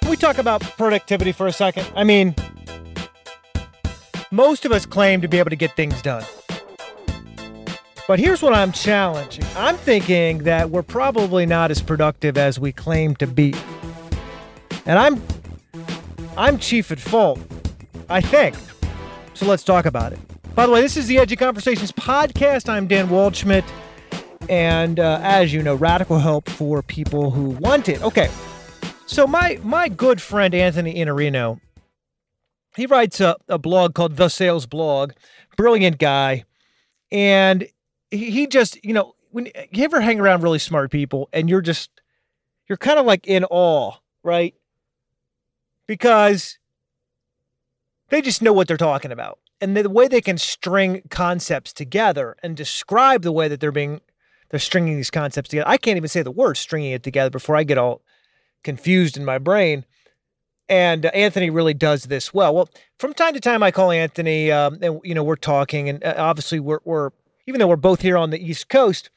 Can we talk about productivity for a second? I mean, most of us claim to be able to get things done. But here's what I'm challenging I'm thinking that we're probably not as productive as we claim to be. And I'm I'm chief at fault, I think. So let's talk about it. By the way, this is the Edgy Conversations podcast. I'm Dan Waldschmidt. And uh, as you know, radical help for people who want it. Okay. So my my good friend Anthony Iannarino, he writes a, a blog called The Sales Blog. Brilliant guy. And he, he just, you know, when you ever hang around really smart people and you're just you're kind of like in awe, right? Because they just know what they're talking about. And the way they can string concepts together and describe the way that they're being they're stringing these concepts together. I can't even say the word stringing it together before I get all confused in my brain. And uh, Anthony really does this well. Well, from time to time, I call Anthony, um, and you know, we're talking, and uh, obviously, we're, we're even though we're both here on the East Coast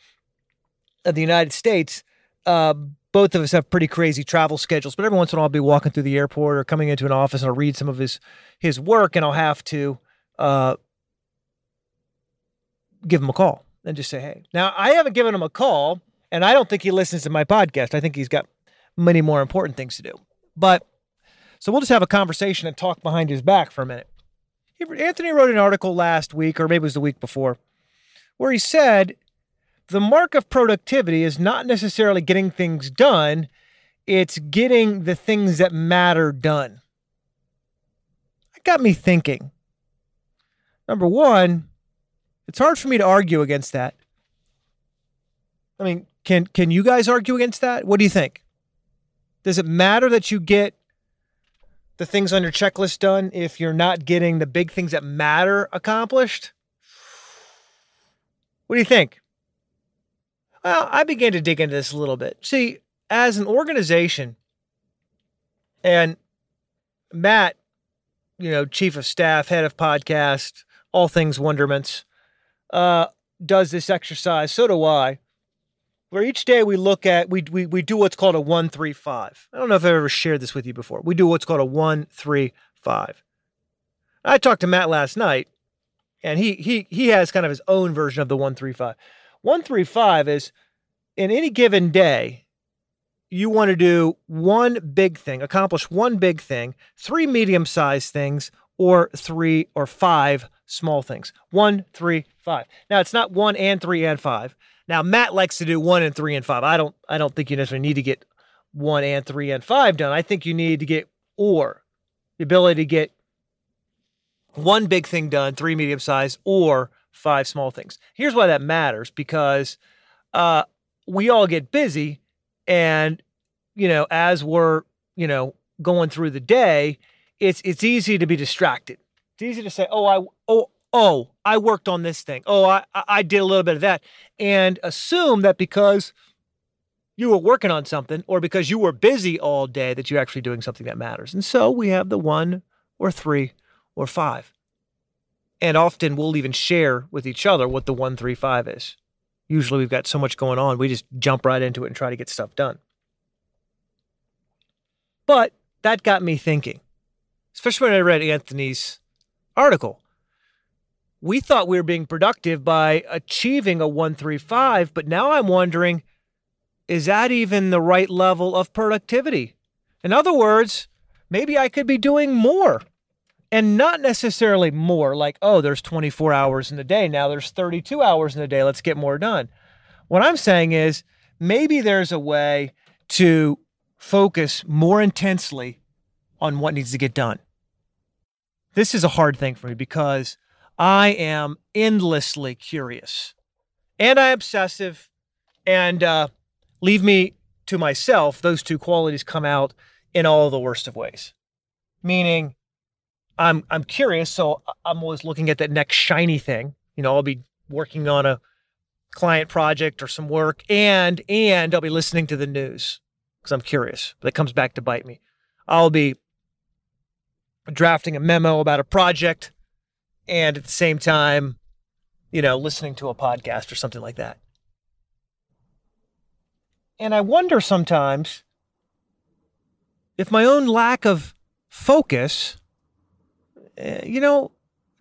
of the United States, uh, both of us have pretty crazy travel schedules. But every once in a while, I'll be walking through the airport or coming into an office, and I'll read some of his his work, and I'll have to uh, give him a call and just say, "Hey." Now, I haven't given him a call, and I don't think he listens to my podcast. I think he's got many more important things to do. But so we'll just have a conversation and talk behind his back for a minute. Anthony wrote an article last week, or maybe it was the week before, where he said the mark of productivity is not necessarily getting things done, it's getting the things that matter done. That got me thinking. Number one, it's hard for me to argue against that. I mean, can can you guys argue against that? What do you think? Does it matter that you get the things on your checklist done if you're not getting the big things that matter accomplished? What do you think? Well, I began to dig into this a little bit. See, as an organization, and Matt, you know, chief of staff, head of podcast, all things Wonderments, uh, does this exercise. So do I. Where each day we look at we we we do what's called a one three five. I don't know if I've ever shared this with you before. We do what's called a one three five. I talked to Matt last night, and he he he has kind of his own version of the 135. 135 is in any given day you want to do one big thing, accomplish one big thing, three medium-sized things or three or five small things. One, three, five. Now it's not 1 and 3 and 5. Now Matt likes to do 1 and 3 and 5. I don't I don't think you necessarily need to get 1 and 3 and 5 done. I think you need to get or the ability to get one big thing done, three medium size, or five small things. Here's why that matters because uh, we all get busy, and you know, as we're you know going through the day, it's it's easy to be distracted. It's easy to say, "Oh, I oh oh I worked on this thing. Oh, I I did a little bit of that," and assume that because you were working on something or because you were busy all day that you're actually doing something that matters. And so we have the one or three or five. And often we'll even share with each other what the one, three, five is. Usually we've got so much going on, we just jump right into it and try to get stuff done. But that got me thinking, especially when I read Anthony's article. We thought we were being productive by achieving a 135, but now I'm wondering is that even the right level of productivity? In other words, maybe I could be doing more and not necessarily more like, oh, there's 24 hours in the day. Now there's 32 hours in the day. Let's get more done. What I'm saying is maybe there's a way to focus more intensely on what needs to get done. This is a hard thing for me because I am endlessly curious and I obsessive and uh, leave me to myself. Those two qualities come out in all the worst of ways. Meaning, I'm I'm curious, so I'm always looking at that next shiny thing. You know, I'll be working on a client project or some work, and and I'll be listening to the news because I'm curious. It comes back to bite me. I'll be drafting a memo about a project, and at the same time, you know, listening to a podcast or something like that. And I wonder sometimes if my own lack of focus, eh, you know,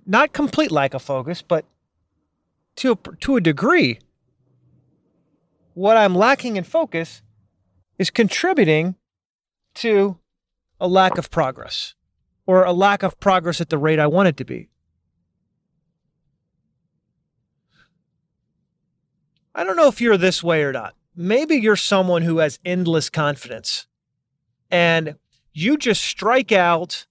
not complete lack of focus, but to a, to a degree, what I'm lacking in focus is contributing to a lack of progress or a lack of progress at the rate I want it to be. I don't know if you're this way or not. Maybe you're someone who has endless confidence and you just strike out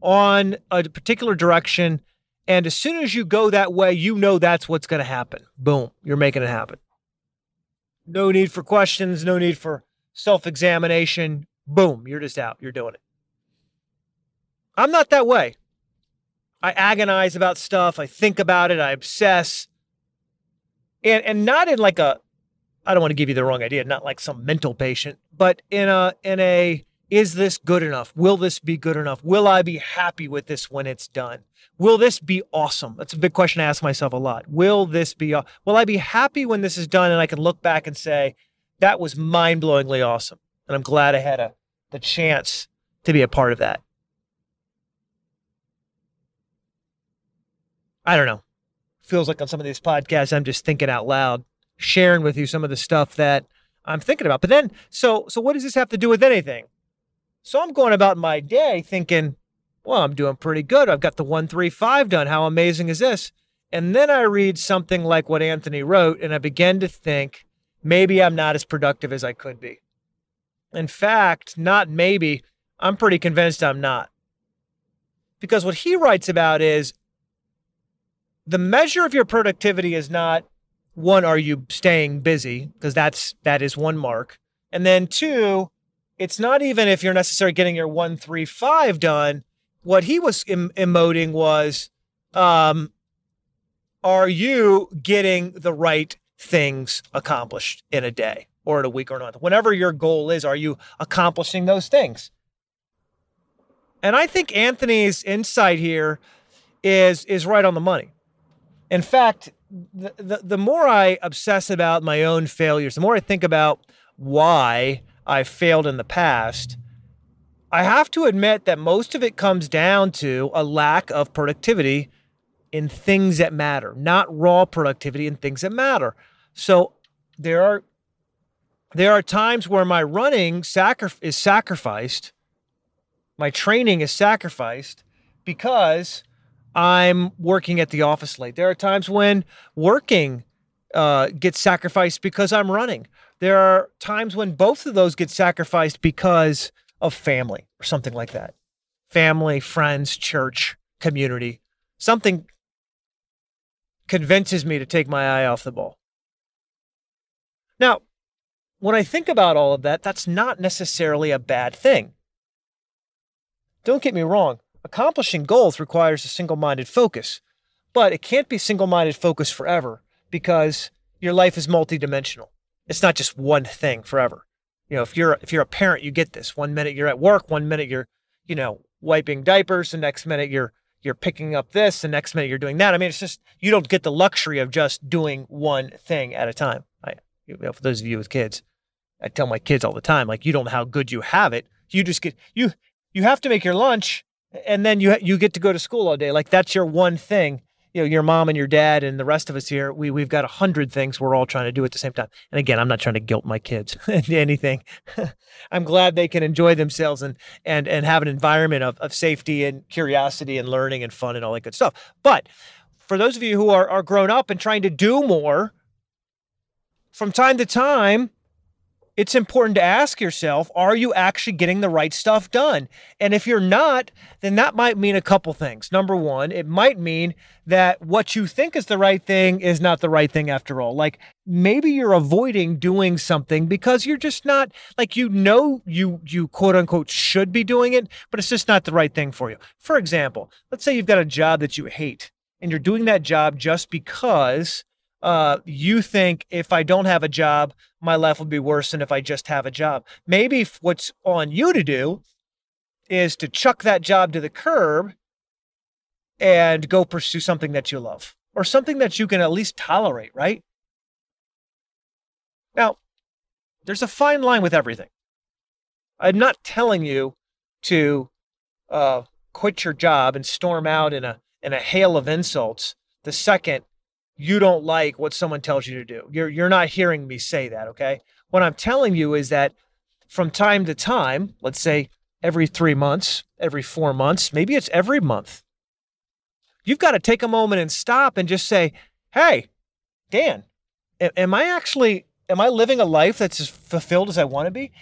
on a particular direction. And as soon as you go that way, you know that's what's going to happen. Boom, you're making it happen. No need for questions, no need for self examination. Boom, you're just out. You're doing it. I'm not that way. I agonize about stuff. I think about it. I obsess. And, and not in like a, I don't want to give you the wrong idea, not like some mental patient, but in a, in a, is this good enough? Will this be good enough? Will I be happy with this when it's done? Will this be awesome? That's a big question I ask myself a lot. Will this be, will I be happy when this is done and I can look back and say, that was mind blowingly awesome? And I'm glad I had a, the chance to be a part of that. I don't know. Feels like on some of these podcasts, I'm just thinking out loud, sharing with you some of the stuff that I'm thinking about. But then, so so what does this have to do with anything? So I'm going about my day thinking, well, I'm doing pretty good. I've got the 135 done. How amazing is this? And then I read something like what Anthony wrote, and I begin to think maybe I'm not as productive as I could be. In fact, not maybe, I'm pretty convinced I'm not. Because what he writes about is the measure of your productivity is not one, are you staying busy? Because that's that is one mark. And then two, it's not even if you're necessarily getting your 135 done. What he was em- emoting was, um, are you getting the right things accomplished in a day or in a week or not? Whatever your goal is, are you accomplishing those things? And I think Anthony's insight here is is right on the money. In fact, the, the, the more I obsess about my own failures, the more I think about why I've failed in the past, I have to admit that most of it comes down to a lack of productivity in things that matter, not raw productivity in things that matter. So there are there are times where my running sacri- is sacrificed, my training is sacrificed because I'm working at the office late. There are times when working uh, gets sacrificed because I'm running. There are times when both of those get sacrificed because of family or something like that. Family, friends, church, community. Something convinces me to take my eye off the ball. Now, when I think about all of that, that's not necessarily a bad thing. Don't get me wrong, accomplishing goals requires a single minded focus, but it can't be single minded focus forever because your life is multidimensional. It's not just one thing forever. You know, if you're if you're a parent, you get this. One minute you're at work, one minute you're, you know, wiping diapers, the next minute you're you're picking up this, the next minute you're doing that. I mean, it's just you don't get the luxury of just doing one thing at a time. I, you know, for those of you with kids, I tell my kids all the time, like you don't know how good you have it. You just get you you have to make your lunch, and then you you get to go to school all day. Like that's your one thing you know, your mom and your dad and the rest of us here, we we've got a hundred things we're all trying to do at the same time. And again, I'm not trying to guilt my kids into anything. I'm glad they can enjoy themselves and and and have an environment of, of safety and curiosity and learning and fun and all that good stuff. But for those of you who are, are grown up and trying to do more, from time to time, it's important to ask yourself are you actually getting the right stuff done? And if you're not, then that might mean a couple things. Number one, it might mean that what you think is the right thing is not the right thing after all. Like maybe you're avoiding doing something because you're just not like you know you you quote unquote should be doing it, but it's just not the right thing for you. For example, let's say you've got a job that you hate and you're doing that job just because uh, you think if I don't have a job, my life will be worse than if I just have a job. Maybe what's on you to do is to chuck that job to the curb and go pursue something that you love or something that you can at least tolerate, right? Now, there's a fine line with everything. I'm not telling you to uh, quit your job and storm out in a in a hail of insults the second you don't like what someone tells you to do. You're you're not hearing me say that, okay? What I'm telling you is that from time to time, let's say every 3 months, every 4 months, maybe it's every month. You've got to take a moment and stop and just say, "Hey, Dan, am I actually am I living a life that's as fulfilled as I want to be?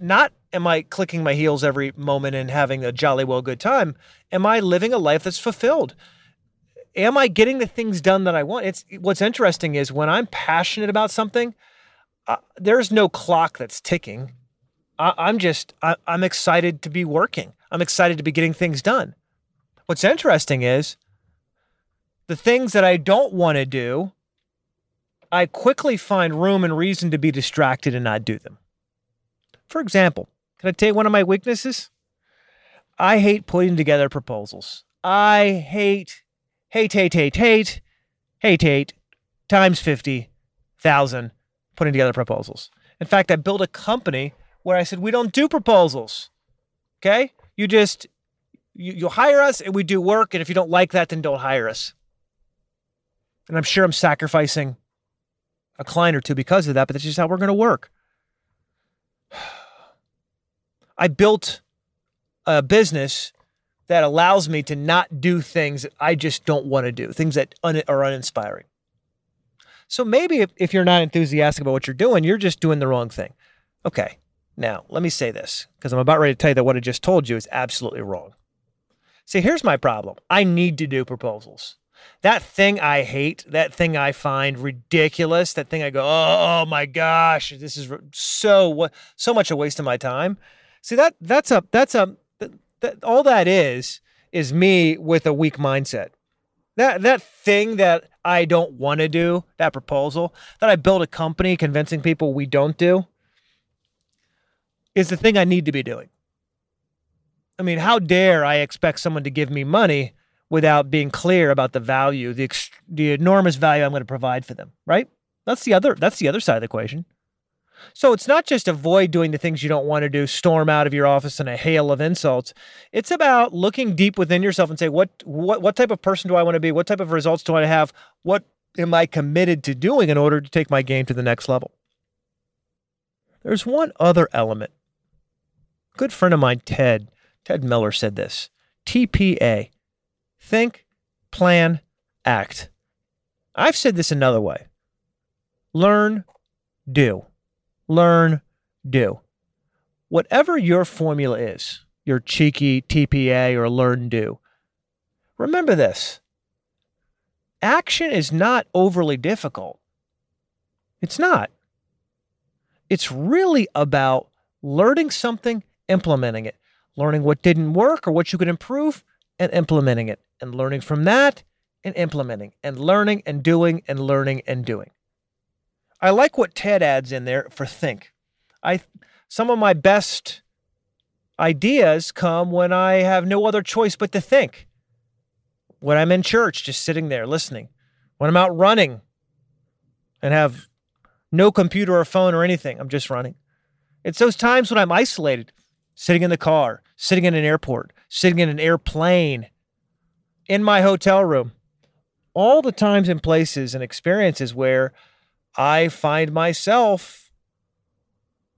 Not am I clicking my heels every moment and having a jolly well good time. Am I living a life that's fulfilled? Am I getting the things done that I want? It's what's interesting is when I'm passionate about something, uh, there's no clock that's ticking. I, am just I, I'm excited to be working. I'm excited to be getting things done. What's interesting is the things that I don't want to do I quickly find room and reason to be distracted and not do them. For example, can I tell you one of my weaknesses? I hate putting together proposals. I hate, hate, Tate, Tate, hate, hate, hate, times 50,000 putting together proposals. In fact, I built a company where I said, we don't do proposals. Okay? You just, you, you hire us and we do work. And if you don't like that, then don't hire us. And I'm sure I'm sacrificing a client or two because of that, but that's just how we're going to work. I built a business that allows me to not do things that I just don't want to do, things that un- are uninspiring. So maybe if, if you're not enthusiastic about what you're doing, you're just doing the wrong thing. Okay, now let me say this because I'm about ready to tell you that what I just told you is absolutely wrong. See, here's my problem I need to do proposals that thing I hate, that thing I find ridiculous, that thing I go, oh, my gosh, this is so so much a waste of my time. See that that's a that's a that, all that is is me with a weak mindset. That that thing that I don't want to do, that proposal that I build a company convincing people we don't do, is the thing I need to be doing. I mean, how dare I expect someone to give me money without being clear about the value, the ex- the enormous value I'm going to provide for them, right? That's the other that's the other side of the equation. So it's not just avoid doing the things you don't want to do, storm out of your office in a hail of insults. It's about looking deep within yourself and say what what what type of person do I want to be? What type of results do I have? What am I committed to doing in order to take my game to the next level? There's one other element. A good friend of mine, Ted, Ted Miller said this. TPA, Think, plan, act. I've said this another way learn, do. Learn, do. Whatever your formula is, your cheeky TPA or learn, do, remember this action is not overly difficult. It's not. It's really about learning something, implementing it, learning what didn't work or what you could improve, and implementing it and learning from that and implementing and learning and doing and learning and doing. I like what Ted adds in there for think. I some of my best ideas come when I have no other choice but to think. When I'm in church, just sitting there listening. When I'm out running and have no computer or phone or anything, I'm just running. It's those times when I'm isolated, sitting in the car, sitting in an airport, sitting in an airplane, in my hotel room. All the times and places and experiences where I find myself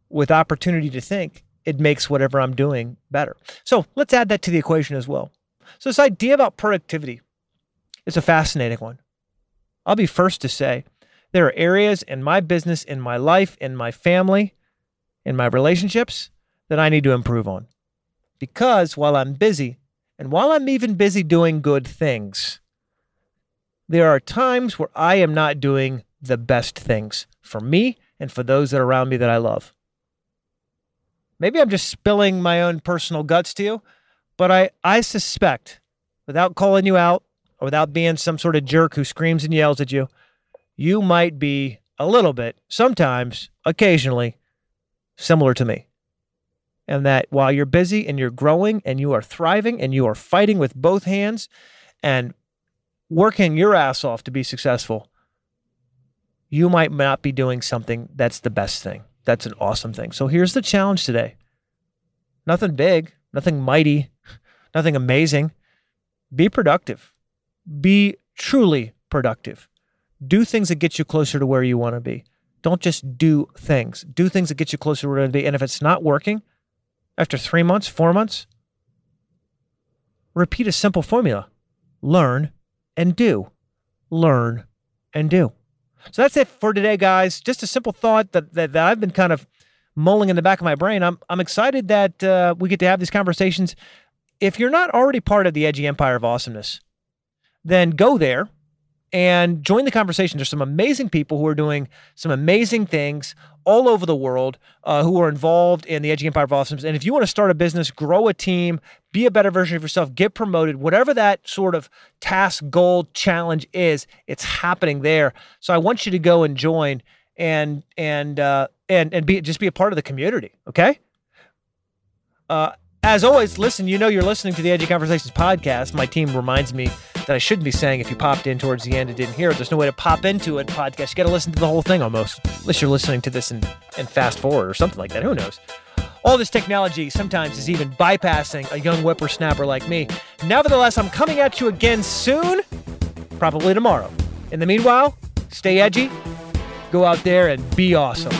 with opportunity to think, it makes whatever I'm doing better. So let's add that to the equation as well. So, this idea about productivity is a fascinating one. I'll be first to say there are areas in my business, in my life, in my family, in my relationships that I need to improve on. Because while I'm busy, and while I'm even busy doing good things, there are times where I am not doing the best things for me and for those that are around me that I love. Maybe I'm just spilling my own personal guts to you, but I, I suspect, without calling you out or without being some sort of jerk who screams and yells at you, you might be a little bit, sometimes, occasionally, similar to me and that while you're busy and you're growing and you are thriving and you are fighting with both hands and working your ass off to be successful, you might not be doing something that's the best thing. That's an awesome thing. So here's the challenge today nothing big, nothing mighty, nothing amazing. Be productive. Be truly productive. Do things that get you closer to where you want to be. Don't just do things. Do things that get you closer to where you want to be. And if it's not working after three months, four months, repeat a simple formula learn and do. Learn and do. So that's it for today, guys. Just a simple thought that, that, that I've been kind of mulling in the back of my brain. I'm, I'm excited that uh, we get to have these conversations. If you're not already part of the Edgy Empire of Awesomeness, then go there and join the conversation. There's some amazing people who are doing some amazing things all over the world uh, who are involved in the Edgy Empire of Awesomeness. And if you want to start a business, grow a team, be a better version of yourself, get promoted, whatever that sort of task, goal, challenge is, it's happening there. So I want you to go and join and and uh, and and be just be a part of the community. Okay. Uh, as always, listen, you know you're listening to the Edgy Conversations podcast. My team reminds me that I shouldn't be saying if you popped in towards the end and didn't hear it. There's no way to pop into a podcast. You got to listen to the whole thing almost, unless you're listening to this and, and fast forward or something like that. Who knows? All this technology sometimes is even bypassing a young whippersnapper like me. Nevertheless, I'm coming at you again soon, probably tomorrow. In the meanwhile, stay edgy, go out there and be awesome.